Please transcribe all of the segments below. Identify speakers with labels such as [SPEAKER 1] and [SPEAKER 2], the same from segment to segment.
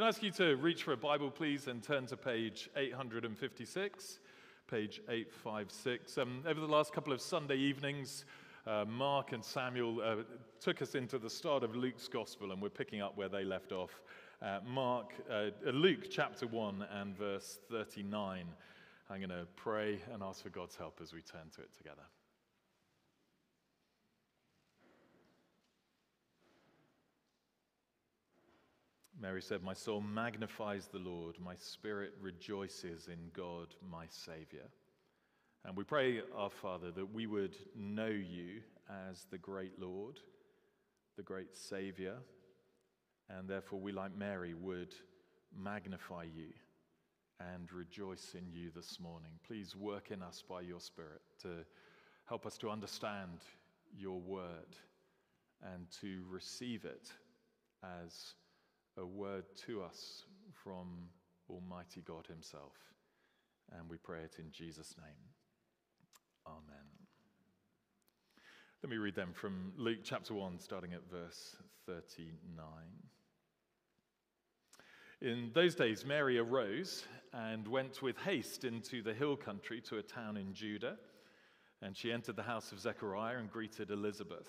[SPEAKER 1] can I ask you to reach for a Bible, please, and turn to page 856, page 856. Um, over the last couple of Sunday evenings, uh, Mark and Samuel uh, took us into the start of Luke's Gospel, and we're picking up where they left off. Uh, Mark, uh, Luke chapter 1 and verse 39. I'm going to pray and ask for God's help as we turn to it together. Mary said, My soul magnifies the Lord, my spirit rejoices in God, my Savior. And we pray, our Father, that we would know you as the great Lord, the great Savior, and therefore we, like Mary, would magnify you and rejoice in you this morning. Please work in us by your Spirit to help us to understand your word and to receive it as a word to us from Almighty God Himself. And we pray it in Jesus' name. Amen. Let me read them from Luke chapter 1, starting at verse 39. In those days, Mary arose and went with haste into the hill country to a town in Judah. And she entered the house of Zechariah and greeted Elizabeth.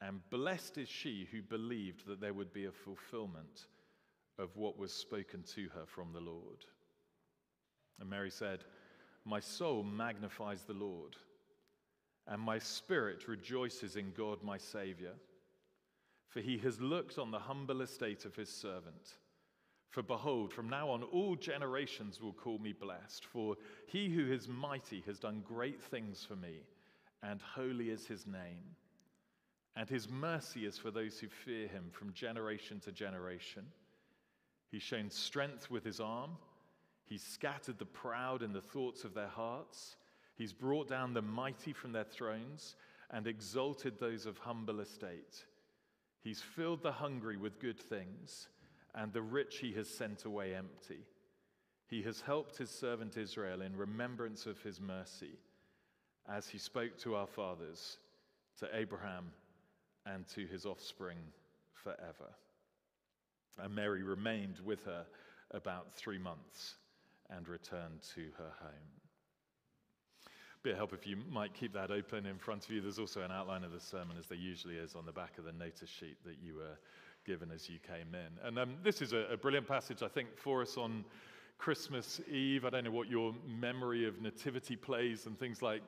[SPEAKER 1] And blessed is she who believed that there would be a fulfillment of what was spoken to her from the Lord. And Mary said, My soul magnifies the Lord, and my spirit rejoices in God my Savior, for he has looked on the humble estate of his servant. For behold, from now on all generations will call me blessed, for he who is mighty has done great things for me, and holy is his name and his mercy is for those who fear him from generation to generation. He's shown strength with his arm. He's scattered the proud in the thoughts of their hearts. He's brought down the mighty from their thrones and exalted those of humble estate. He's filled the hungry with good things, and the rich he has sent away empty. He has helped his servant Israel in remembrance of his mercy, as he spoke to our fathers, to Abraham and to his offspring forever. And Mary remained with her about three months and returned to her home. Be a help if you might keep that open in front of you. There's also an outline of the sermon, as there usually is, on the back of the notice sheet that you were given as you came in. And um, this is a, a brilliant passage, I think, for us on Christmas Eve. I don't know what your memory of nativity plays and things like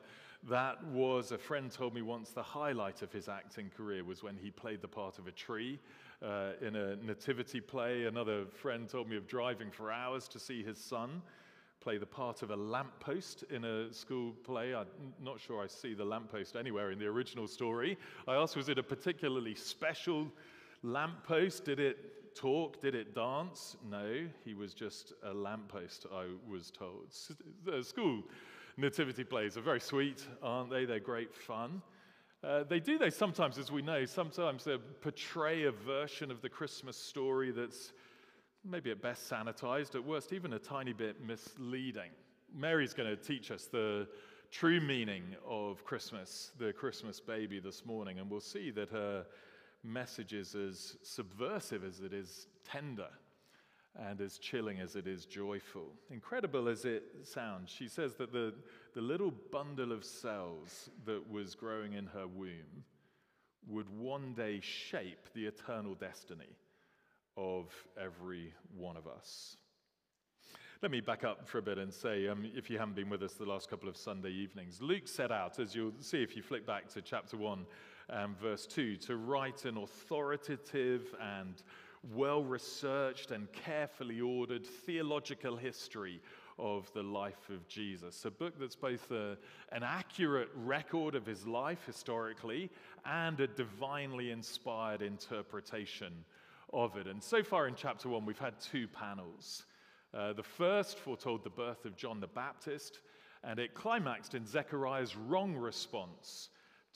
[SPEAKER 1] that was, a friend told me once, the highlight of his acting career was when he played the part of a tree uh, in a nativity play. Another friend told me of driving for hours to see his son play the part of a lamppost in a school play. I'm not sure I see the lamppost anywhere in the original story. I asked, was it a particularly special lamppost? Did it talk? Did it dance? No, he was just a lamppost, I was told. The school nativity plays are very sweet, aren't they? They're great fun. Uh, they do, they sometimes, as we know, sometimes they portray a version of the Christmas story that's maybe at best sanitized, at worst, even a tiny bit misleading. Mary's going to teach us the true meaning of Christmas, the Christmas baby, this morning, and we'll see that her message is as subversive as it is tender and as chilling as it is joyful. Incredible as it sounds, she says that the, the little bundle of cells that was growing in her womb would one day shape the eternal destiny of every one of us. Let me back up for a bit and say, um, if you haven't been with us the last couple of Sunday evenings, Luke set out, as you'll see if you flick back to chapter 1, um, verse 2, to write an authoritative and well researched and carefully ordered theological history of the life of Jesus. A book that's both a, an accurate record of his life historically and a divinely inspired interpretation of it. And so far in chapter one, we've had two panels. Uh, the first foretold the birth of John the Baptist, and it climaxed in Zechariah's wrong response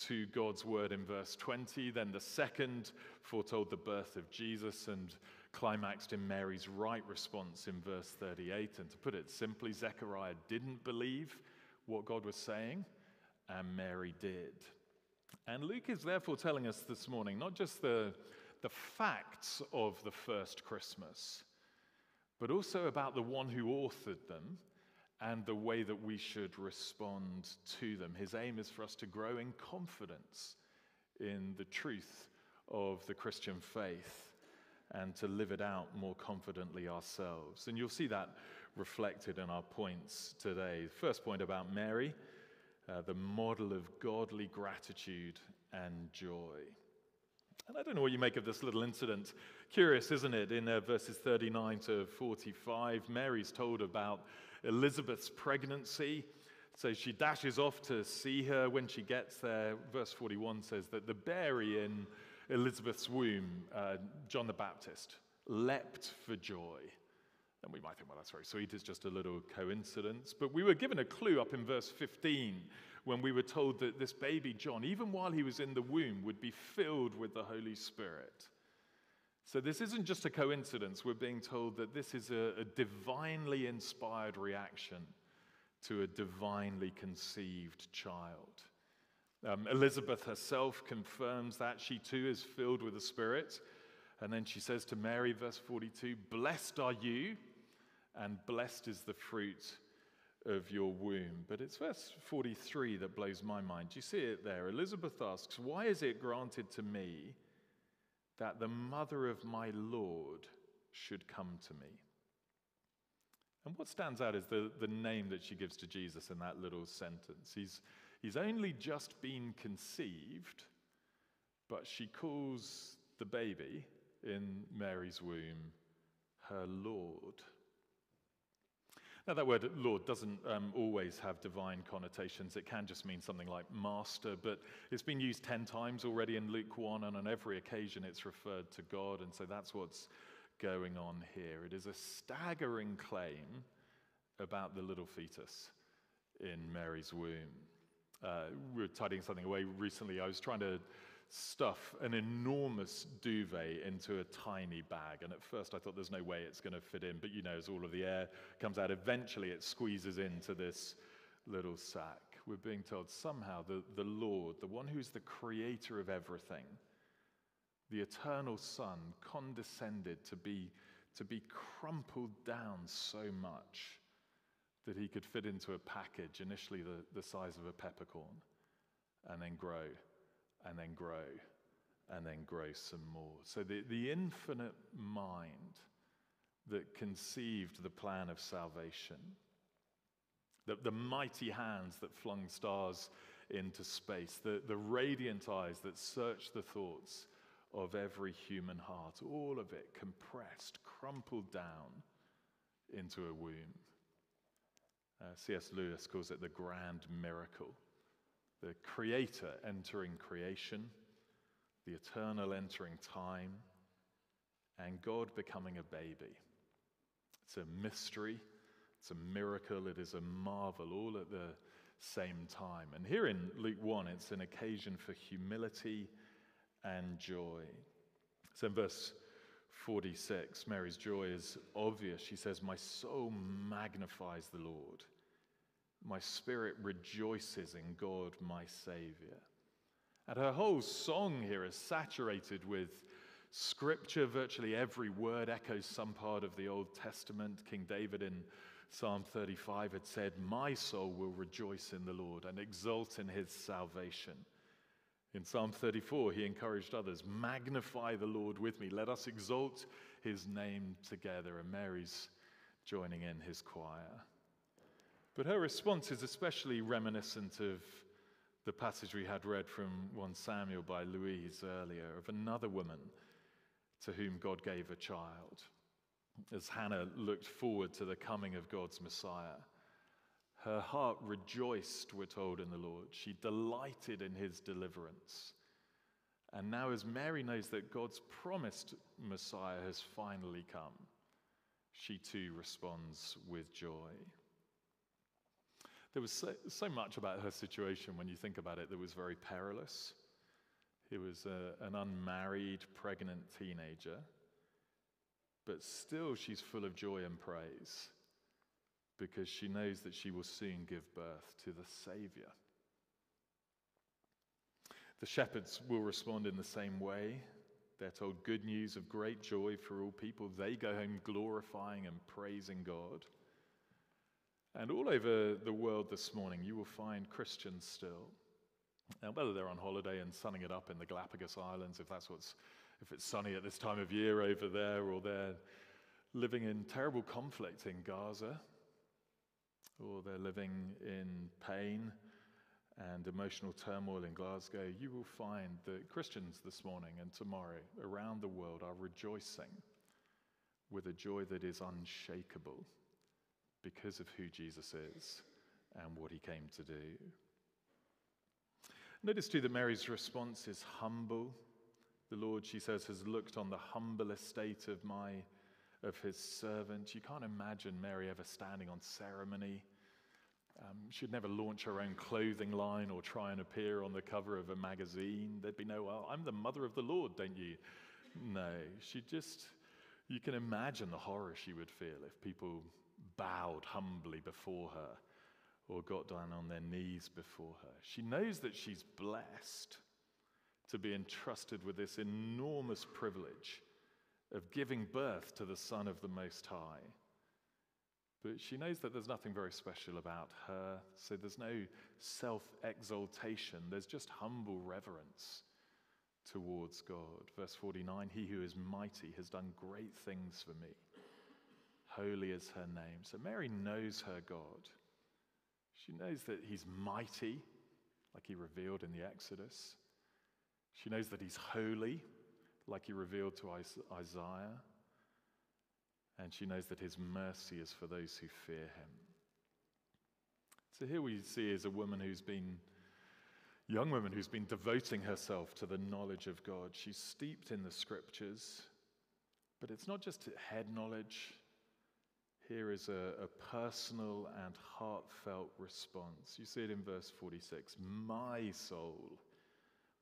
[SPEAKER 1] to God's word in verse 20. Then the second foretold the birth of Jesus and climaxed in Mary's right response in verse 38. And to put it simply, Zechariah didn't believe what God was saying, and Mary did. And Luke is therefore telling us this morning not just the, the facts of the first Christmas, but also about the one who authored them and the way that we should respond to them. His aim is for us to grow in confidence in the truth of the Christian faith and to live it out more confidently ourselves. And you'll see that reflected in our points today. First point about Mary, uh, the model of godly gratitude and joy. And I don't know what you make of this little incident. Curious, isn't it? In uh, verses 39 to 45, Mary's told about Elizabeth's pregnancy. So she dashes off to see her. When she gets there, verse 41 says that the berry in Elizabeth's womb, uh, John the Baptist, leapt for joy. And we might think, well, that's very sweet, it's just a little coincidence. But we were given a clue up in verse 15 when we were told that this baby John, even while he was in the womb, would be filled with the Holy Spirit. So this isn't just a coincidence. We're being told that this is a, a divinely inspired reaction to a divinely conceived child. Um, Elizabeth herself confirms that. She too is filled with the Spirit. And then she says to Mary, verse 42, Blessed are you, and blessed is the fruit of your womb. But it's verse 43 that blows my mind. Do you see it there? Elizabeth asks, Why is it granted to me that the mother of my Lord should come to me? And what stands out is the, the name that she gives to Jesus in that little sentence. He's, he's only just been conceived, but she calls the baby in Mary's womb her Lord. Now, that word Lord doesn't um, always have divine connotations. It can just mean something like master, but it's been used 10 times already in Luke 1, and on every occasion it's referred to God, and so that's what's going on here. It is a staggering claim about the little fetus in Mary's womb. Uh, we were tidying something away recently. I was trying to stuff an enormous duvet into a tiny bag. And at first I thought there's no way it's going to fit in. But you know, as all of the air comes out, eventually it squeezes into this little sack. We're being told somehow the, the Lord, the one who's the creator of everything, the eternal Son, condescended to be, to be crumpled down so much that he could fit into a package, initially the, the size of a peppercorn, and then grow and then grow and then grow some more. So the, the infinite mind that conceived the plan of salvation, the, the mighty hands that flung stars into space, the, the radiant eyes that searched the thoughts of every human heart, all of it compressed, crumpled down into a womb. Uh, C.S. Lewis calls it the grand miracle the Creator entering creation, the eternal entering time, and God becoming a baby. It's a mystery, it's a miracle, it is a marvel all at the same time. And here in Luke 1, it's an occasion for humility and joy. So in verse 46, Mary's joy is obvious. She says, My soul magnifies the Lord. My spirit rejoices in God, my Savior. And her whole song here is saturated with scripture. Virtually every word echoes some part of the Old Testament. King David in Psalm 35 had said, My soul will rejoice in the Lord and exult in his salvation. In Psalm 34, he encouraged others, Magnify the Lord with me. Let us exalt his name together. And Mary's joining in his choir. But her response is especially reminiscent of the passage we had read from 1 Samuel by Louise earlier of another woman to whom God gave a child. As Hannah looked forward to the coming of God's Messiah, her heart rejoiced, we're told in the Lord. She delighted in his deliverance. And now, as Mary knows that God's promised Messiah has finally come, she too responds with joy. There was so, so, much about her situation when you think about it that was very perilous. He was a, an unmarried, pregnant teenager, but still she's full of joy and praise because she knows that she will soon give birth to the Savior. The shepherds will respond in the same way. They're told good news of great joy for all people. They go home glorifying and praising God. And all over the world this morning, you will find Christians still. And whether they're on holiday and sunning it up in the Galapagos Islands, if that's what's, if it's sunny at this time of year over there, or they're living in terrible conflict in Gaza, or they're living in pain and emotional turmoil in Glasgow, you will find that Christians this morning and tomorrow around the world are rejoicing with a joy that is unshakable because of who Jesus is and what he came to do. Notice too that Mary's response is humble. The Lord, she says, has looked on the humble estate of my of his servant. You can't imagine Mary ever standing on ceremony um, she'd never launch her own clothing line or try and appear on the cover of a magazine. There'd be no, well, I'm the mother of the Lord, don't you? No, she just, you can imagine the horror she would feel if people bowed humbly before her or got down on their knees before her. She knows that she's blessed to be entrusted with this enormous privilege of giving birth to the Son of the Most High. But she knows that there's nothing very special about her, so there's no self exaltation, there's just humble reverence towards God. Verse 49 He who is mighty has done great things for me. Holy is her name. So Mary knows her God. She knows that He's mighty, like He revealed in the Exodus. She knows that He's holy, like He revealed to Isaiah and she knows that his mercy is for those who fear him. So here we see is a woman who's been, young woman who's been devoting herself to the knowledge of God. She's steeped in the scriptures, but it's not just head knowledge. Here is a, a personal and heartfelt response. You see it in verse 46 My soul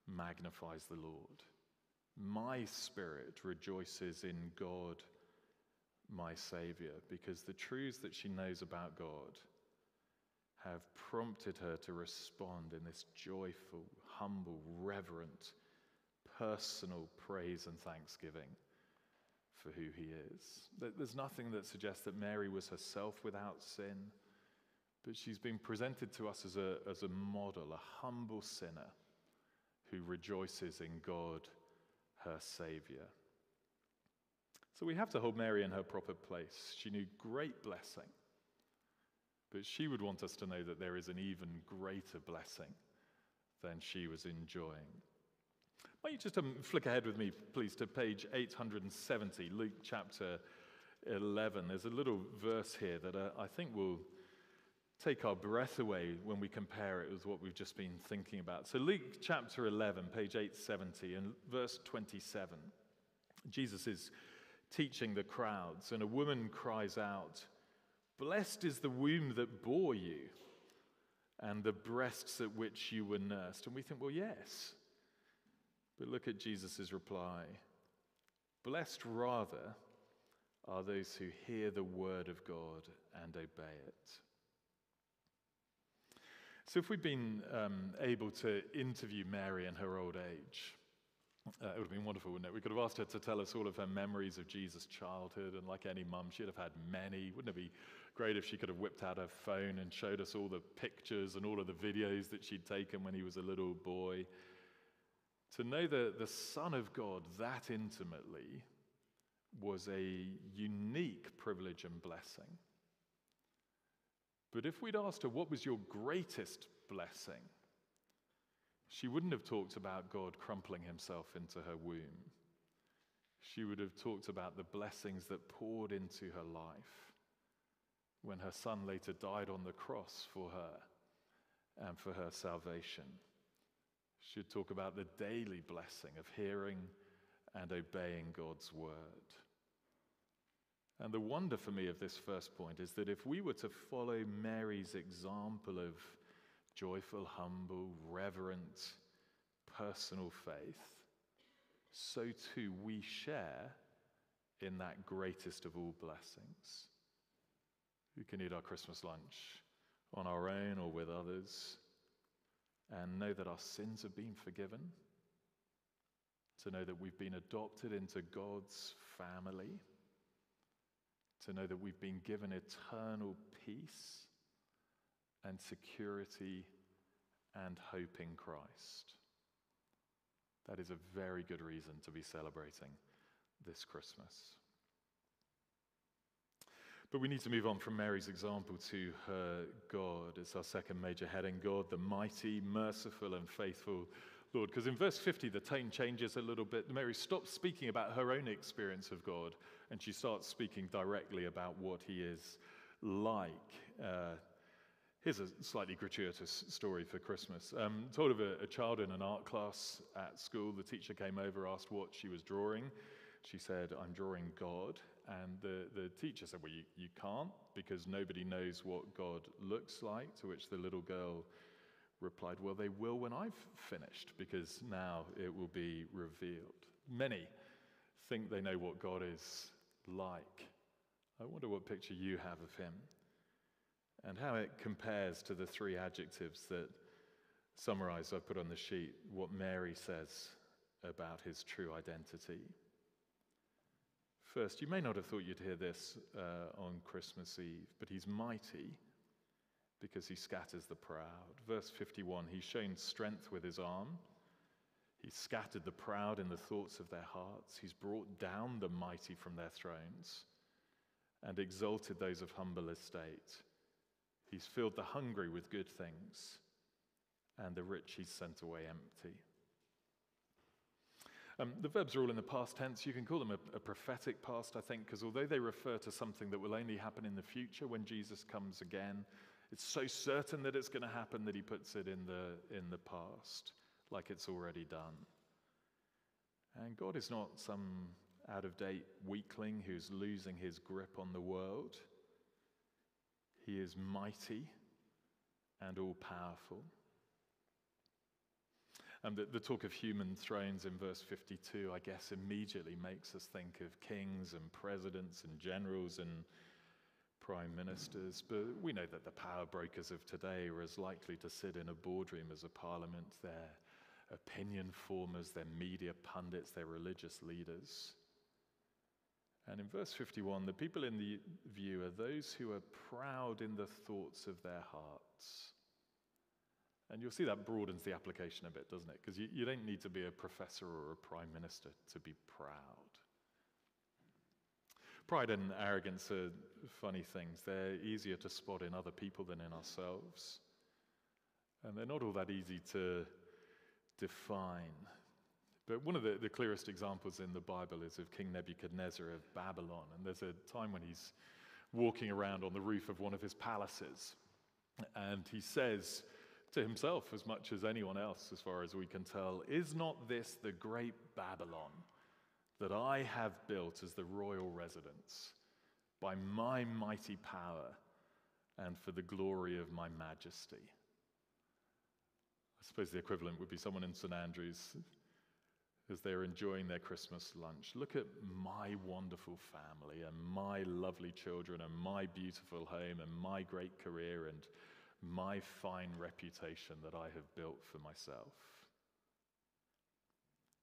[SPEAKER 1] magnifies the Lord, my spirit rejoices in God my Savior, because the truths that she knows about God have prompted her to respond in this joyful, humble, reverent, personal praise and thanksgiving for who he is. There's nothing that suggests that Mary was herself without sin, but she's been presented to us as a, as a model, a humble sinner who rejoices in God, her Savior. So we have to hold Mary in her proper place. She knew great blessing, but she would want us to know that there is an even greater blessing than she was enjoying. Why don't you just um, flick ahead with me, please, to page 870, Luke chapter 11. There's a little verse here that uh, I think will take our breath away when we compare it with what we've just been thinking about. So, Luke chapter 11, page 870, and verse 27. Jesus is teaching the crowds, and a woman cries out, Blessed is the womb that bore you and the breasts at which you were nursed. And we think, well, yes. But look at Jesus' reply Blessed rather are those who hear the word of God and obey it. So, if we'd been um, able to interview Mary in her old age, uh, it would have been wonderful, wouldn't it? We could have asked her to tell us all of her memories of Jesus' childhood, and like any mum, she'd have had many. Wouldn't it be great if she could have whipped out her phone and showed us all the pictures and all of the videos that she'd taken when he was a little boy? To know the, the Son of God that intimately was a unique privilege and blessing. But if we'd asked her, what was your greatest blessing? She wouldn't have talked about God crumpling himself into her womb. She would have talked about the blessings that poured into her life when her son later died on the cross for her and for her salvation. Should talk about the daily blessing of hearing and obeying God's word. And the wonder for me of this first point is that if we were to follow Mary's example of joyful, humble, reverent, personal faith, so too we share in that greatest of all blessings. We can eat our Christmas lunch on our own or with others and know that our sins have been forgiven, to know that we've been adopted into God's family, to know that we've been given eternal peace and security and hope in Christ. That is a very good reason to be celebrating this Christmas. But we need to move on from Mary's example to her God. It's our second major heading God, the mighty, merciful, and faithful Lord. Because in verse 50, the tone changes a little bit. Mary stops speaking about her own experience of God and she starts speaking directly about what he is like. Uh, Here's a slightly gratuitous story for Christmas. Um, told of a, a, child in an art class at school. The teacher came over, asked what she was drawing. She said, I'm drawing God. And the, the teacher said, Well, you, you can't because nobody knows what God looks like. To which the little girl replied, Well, they will when I've finished because now it will be revealed. Many think they know what God is like. I wonder what picture you have of him and how it compares to the three adjectives that summarize, I've put on the sheet, what Mary says about his true identity. First, you may not have thought you'd hear this uh, on Christmas Eve, but he's mighty because he scatters the proud. Verse 51 He's shown strength with his arm. He scattered the proud in the thoughts of their hearts. He's brought down the mighty from their thrones and exalted those of humble estate. He's filled the hungry with good things, and the rich he's sent away empty. Um, the verbs are all in the past tense. You can call them a, a prophetic past, I think, because although they refer to something that will only happen in the future when Jesus comes again, it's so certain that it's going to happen that he puts it in the, in the past, like it's already done. And God is not some out of date weakling who's losing his grip on the world. He is mighty and all powerful. And the, the, talk of human thrones in verse 52, I guess, immediately makes us think of kings and presidents and generals and prime ministers. But we know that the power brokers of today are as likely to sit in a boardroom as a parliament. They're opinion formers, they're media pundits, they're religious leaders. And in verse 51, the people in the view are those who are proud in the thoughts of their hearts. And you'll see that broadens the application a bit, doesn't it? Because you, you don't need to be a professor or a prime minister to be proud. Pride and arrogance are funny things. They're easier to spot in other people than in ourselves. And they're not all that easy to define. But one of the, the clearest examples in the Bible is of King Nebuchadnezzar of Babylon. And there's a time when he's walking around on the roof of one of his palaces. And he says to himself, as much as anyone else, as far as we can tell, Is not this the great Babylon that I have built as the royal residence by my mighty power and for the glory of my majesty? I suppose the equivalent would be someone in St. Andrews as they're enjoying their Christmas lunch. Look at my wonderful family and my lovely children and my beautiful home and my great career and my fine reputation that I have built for myself.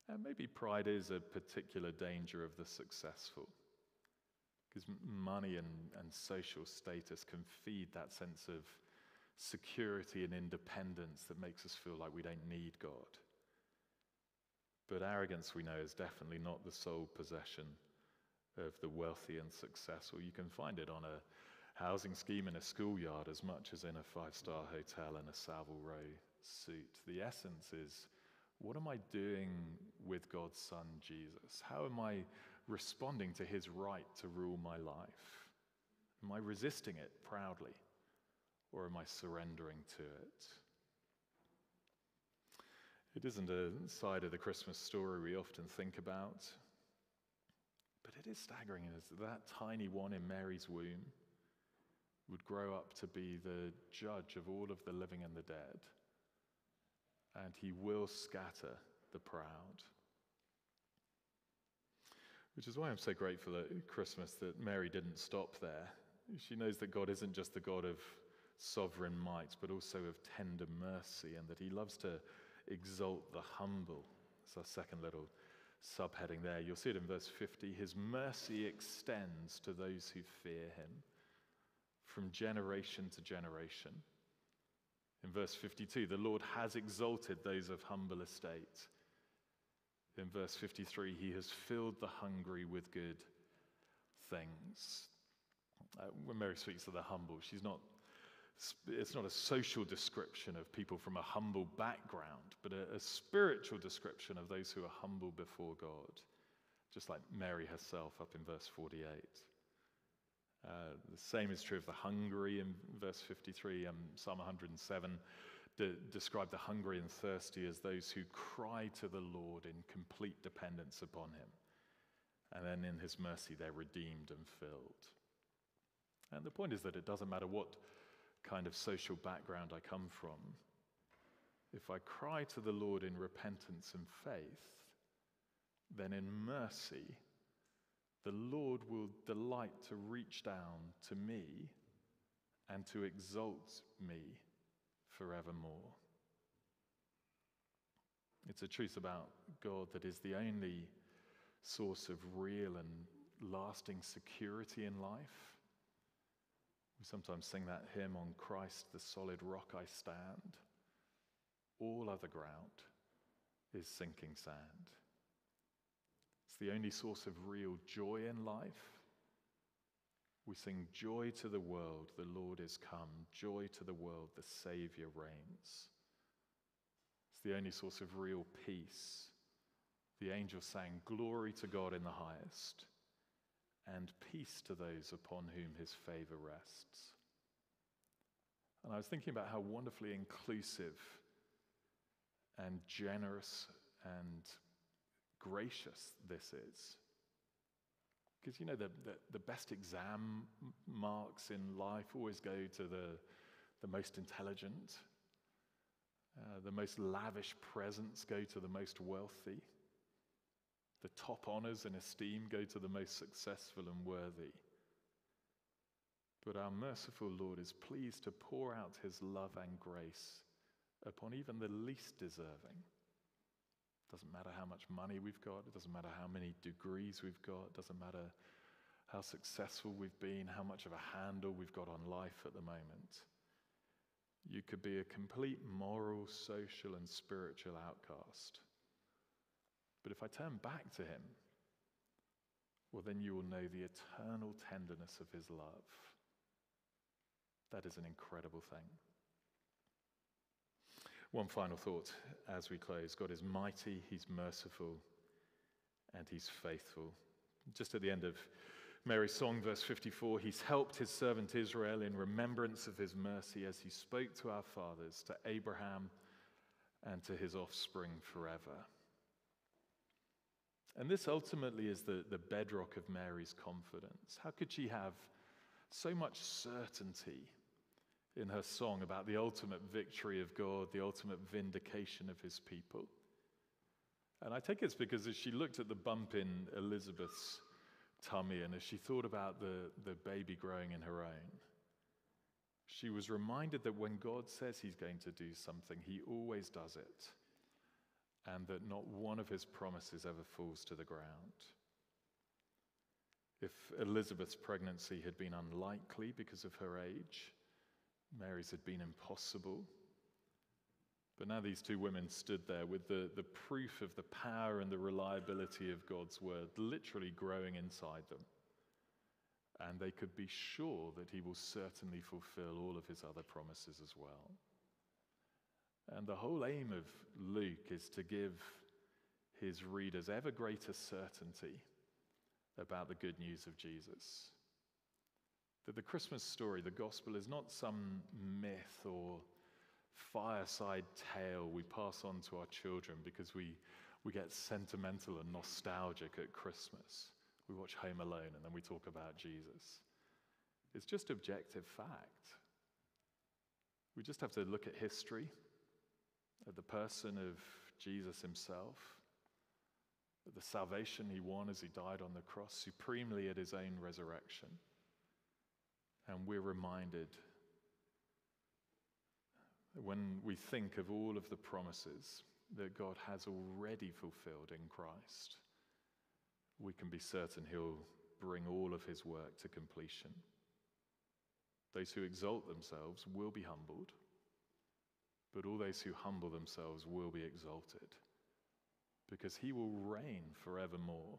[SPEAKER 1] And maybe pride is a particular danger of the successful. Because money and, and social status can feed that sense of security and independence that makes us feel like we don't need God. But arrogance, we know, is definitely not the sole possession of the wealthy and successful. You can find it on a housing scheme in a schoolyard as much as in a five star hotel in a Savile Row suit. The essence is what am I doing with God's Son, Jesus? How am I responding to his right to rule my life? Am I resisting it proudly or am I surrendering to it? It isn't a side of the Christmas story we often think about, but it is staggering as that tiny one in Mary's womb would grow up to be the judge of all of the living and the dead, and he will scatter the proud. Which is why I'm so grateful at Christmas that Mary didn't stop there. She knows that God isn't just the God of sovereign might, but also of tender mercy, and that He loves to exalt the humble. It's our second little subheading there. You'll see it in verse 50. His mercy extends to those who fear Him from generation to generation. In verse 52, the Lord has exalted those of humble estate. In verse 53, he has filled the hungry with good things. Uh, when Mary speaks of the humble, she's not, it's not a social description of people from a humble background, but a, a spiritual description of those who are humble before God, just like Mary herself up in verse 48. Uh, the same is true of the hungry in verse 53. Um, Psalm 107 de- describe the hungry and thirsty as those who cry to the Lord in complete dependence upon Him. And then in His mercy, they're redeemed and filled. And the point is that it doesn't matter what kind of social background I come from, if I cry to the Lord in repentance and faith, then in mercy, the Lord will delight to reach down to me and to exalt me forevermore. It's a truth about God that is the only source of real and lasting security in life. We sometimes sing that hymn on Christ, the solid rock I stand. All other ground is sinking sand. The only source of real joy in life. We sing, Joy to the world, the Lord is come. Joy to the world, the Savior reigns. It's the only source of real peace. The angel sang, Glory to God in the highest, and peace to those upon whom his favor rests. And I was thinking about how wonderfully inclusive and generous and gracious this is. Because you know, the, the, the, best exam marks in life always go to the, the most intelligent, uh, the most lavish presents go to the most wealthy, the top honors and esteem go to the most successful and worthy. But our merciful Lord is pleased to pour out his love and grace upon even the least deserving. Doesn't matter how much money we've got, it doesn't matter how many degrees we've got, it doesn't matter how successful we've been, how much of a handle we've got on life at the moment. You could be a complete moral, social, and spiritual outcast. But if I turn back to Him, well, then you will know the eternal tenderness of His love. That is an incredible thing. One final thought as we close God is mighty, He's merciful, and He's faithful. Just at the end of Mary's song, verse 54, He's helped His servant Israel in remembrance of His mercy as He spoke to our fathers, to Abraham, and to his offspring forever. And this ultimately is the, the bedrock of Mary's confidence. How could she have so much certainty in her song about the ultimate victory of God, the ultimate vindication of his people. And I take it's because as she looked at the bump in Elizabeth's tummy and as she thought about the, the baby growing in her own, she was reminded that when God says he's going to do something, he always does it, and that not one of his promises ever falls to the ground. If Elizabeth's pregnancy had been unlikely because of her age, Mary's had been impossible. But now these two women stood there with the, the proof of the power and the reliability of God's word literally growing inside them. And they could be sure that he will certainly fulfill all of his other promises as well. And the whole aim of Luke is to give his readers ever greater certainty about the good news of Jesus. That the Christmas story, the gospel, is not some myth or fireside tale we pass on to our children because we, we get sentimental and nostalgic at Christmas. We watch Home Alone and then we talk about Jesus. It's just objective fact. We just have to look at history, at the person of Jesus himself, at the salvation he won as he died on the cross, supremely at his own resurrection. And we're reminded when we think of all of the promises that God has already fulfilled in Christ, we can be certain He'll bring all of His work to completion. Those who exalt themselves will be humbled, but all those who humble themselves will be exalted, because He will reign forevermore.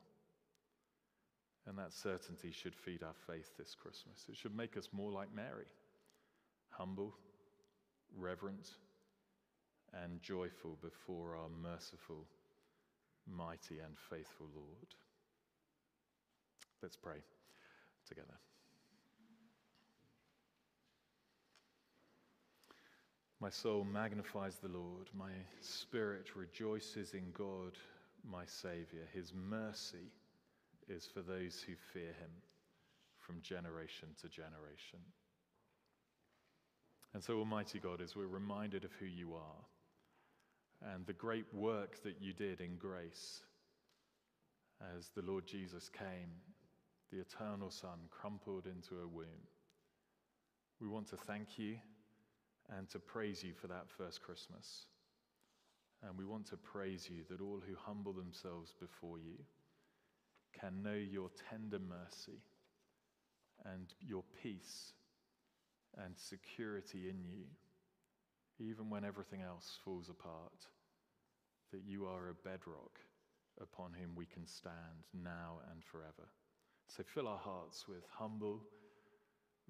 [SPEAKER 1] And that certainty should feed our faith this Christmas. It should make us more like Mary, humble reverent, and joyful before our merciful, mighty, and faithful Lord. Let's pray together. My soul magnifies the Lord. My spirit rejoices in God, my Saviour. His mercy is for those who fear him from generation to generation. And so, Almighty God, as we're reminded of who you are and the great work that you did in grace as the Lord Jesus came, the eternal Son, crumpled into a womb, we want to thank you and to praise you for that first Christmas. And we want to praise you that all who humble themselves before you can know your tender mercy and your peace and security in you, even when everything else falls apart, that you are a bedrock upon whom we can stand now and forever. So fill our hearts with humble,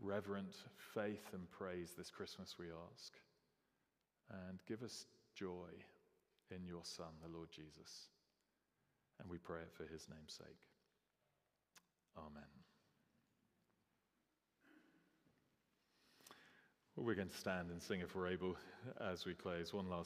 [SPEAKER 1] reverent faith and praise this Christmas, we ask. And give us joy in your Son, the Lord Jesus. And we pray it for his name's sake. Amen. We're going to stand and sing if we're able as we close. One last